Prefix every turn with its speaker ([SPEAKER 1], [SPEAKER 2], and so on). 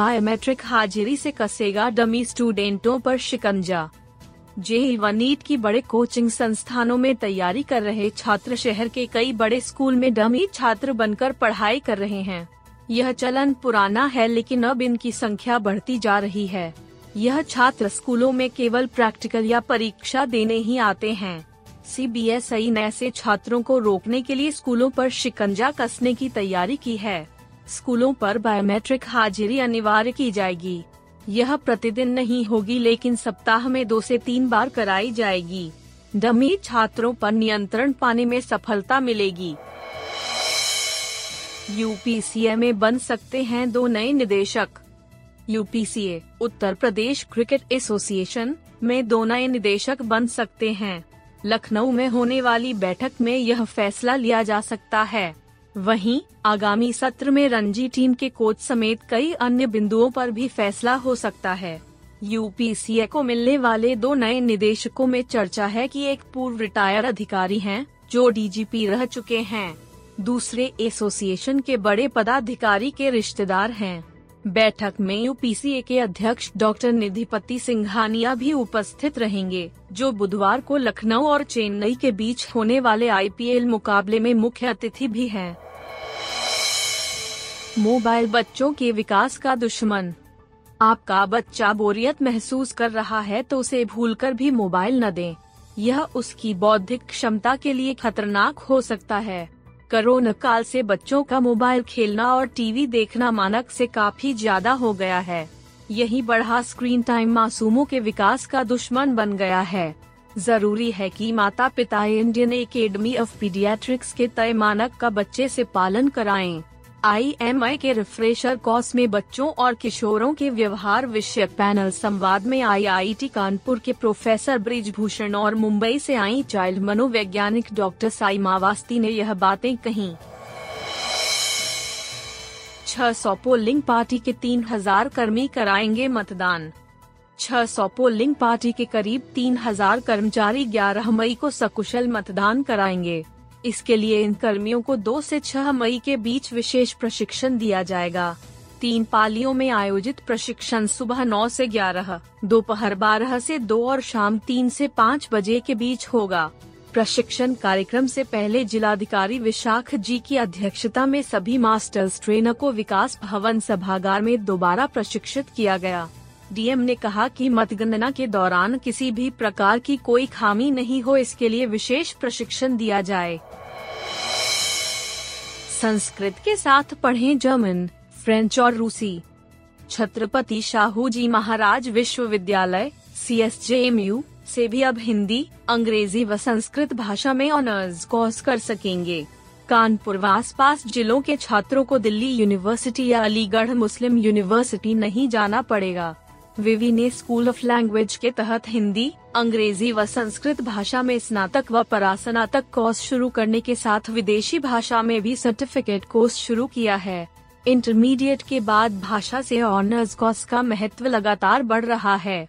[SPEAKER 1] Biometric हाजिरी से कसेगा dummy स्टूडेंटों पर शिकंजा। जेई व नीट की बड़े कोचिंग संस्थानों में तैयारी कर रहे छात्र शहर के कई बड़े स्कूल में डमी छात्र बनकर पढ़ाई कर रहे हैं। यह चलन पुराना है लेकिन अब इनकी संख्या बढ़ती जा रही है। यह छात्र स्कूलों में केवल प्रैक्टिकल या परीक्षा देने ही आते हैं। सी बी एस सीबीएसई ने ऐसे छात्रों को रोकने के लिए स्कूलों पर शिकंजा कसने की तैयारी की है। स्कूलों पर बायोमेट्रिक हाजिरी अनिवार्य की जाएगी। यह प्रतिदिन नहीं होगी, लेकिन सप्ताह में दो से तीन बार कराई जाएगी। डमी छात्रों पर नियंत्रण पाने में सफलता मिलेगी। यूपीसीए में बन सकते हैं दो नए निदेशक। UPCA, Uttar Pradesh cricket association में दो नए निदेशक बन सकते हैं। लखनऊ में होने वाली बैठक में यह फैसला लिया जा सकता है। वहीं आगामी सत्र में रणजी टीम के कोच समेत कई अन्य बिंदुओं पर भी फैसला हो सकता है। यूपीसीए को मिलने वाले दो नए निदेशकों में चर्चा है कि एक पूर्व रिटायर अधिकारी हैं, जो डीजीपी रह चुके हैं। दूसरे एसोसिएशन के बड़े पदाधिकारी के रिश्तेदार हैं। बैठक में यूपीसीए के अध्यक्ष डॉक्टर निधिपति सिंघानिया भी उपस्थित रहेंगे, जो बुधवार को लखनऊ और चेन्नई के बीच होने वाले आईपीएल मुकाबले में मुख्य अतिथि भी हैं। मोबाइल बच्चों के विकास का दुश्मन आपका बच्चा बोरियत महसूस कर रहा है तो उसे भूलकर भी मोबाइल न दें। यह उसकी बौद्धिक क्षमता के लिए खतरनाक हो सकता है कोरोना काल से बच्चों का मोबाइल खेलना और टीवी देखना मानक से काफ़ी ज़्यादा हो गया है यही बढ़ा स्क्रीन टाइम मासूमों के विकास का दुश्मन बन गया है ज़रूरी है कि माता पिता इंडियन एकेडमी ऑफ़ पीडियाट्रिक्स के तय मानक का बच्चे से पालन कराएँ। आई के रिफ्रेशर कोर्स में बच्चों और किशोरों के व्यवहार विषय पैनल संवाद में आईआईटी कानपुर के प्रोफेसर ब्रिजभूषण और मुंबई से आई चाइल्ड मनोवैज्ञानिक डॉक्टर साई मावास्ती ने यह बातें कही। 600 पोलिंग पार्टी के 3000 कर्मी कराएँगे मतदान। 600 पोलिंग पार्टी के करीब 3000 कर्मचारी 11 मई को सकुशल मतदान कराएँगे। इसके लिए इन कर्मियों को 2 से 6 मई के बीच विशेष प्रशिक्षण दिया जाएगा। तीन पालियों में आयोजित प्रशिक्षण सुबह 9 से 11, दोपहर 12 से 2 और शाम 3 से 5 बजे के बीच होगा। प्रशिक्षण कार्यक्रम से पहले जिलाधिकारी विशाख जी की अध्यक्षता में सभी मास्टर्स ट्रेनर को विकास भवन सभागार में दोबारा प्रशिक्षित किया गया। डीएम ने कहा कि मतगणना के दौरान किसी भी प्रकार की कोई खामी नहीं हो, इसके लिए विशेष प्रशिक्षण दिया जाए। संस्कृत के साथ पढ़ें जर्मन, फ्रेंच और रूसी। छत्रपति शाहू जी महाराज विश्वविद्यालय C S J M U से भी अब हिंदी, अंग्रेज़ी व संस्कृत भाषा में ऑनर्स कोर्स कर सकेंगे। कानपुर व आसपास जिलों के छात्रों को दिल्ली यूनिवर्सिटी या अलीगढ़ मुस्लिम यूनिवर्सिटी नहीं जाना पड़ेगा। विवी ने स्कूल ऑफ़ लैंग्वेज के तहत हिंदी, अंग्रेज़ी व संस्कृत भाषा में स्नातक व परास्नातक कोर्स शुरू करने के साथ विदेशी भाषा में भी सर्टिफिकेट कोर्स शुरू किया है। इंटरमीडिएट के बाद भाषा से ऑनर्स कोर्स का महत्व लगातार बढ़ रहा है।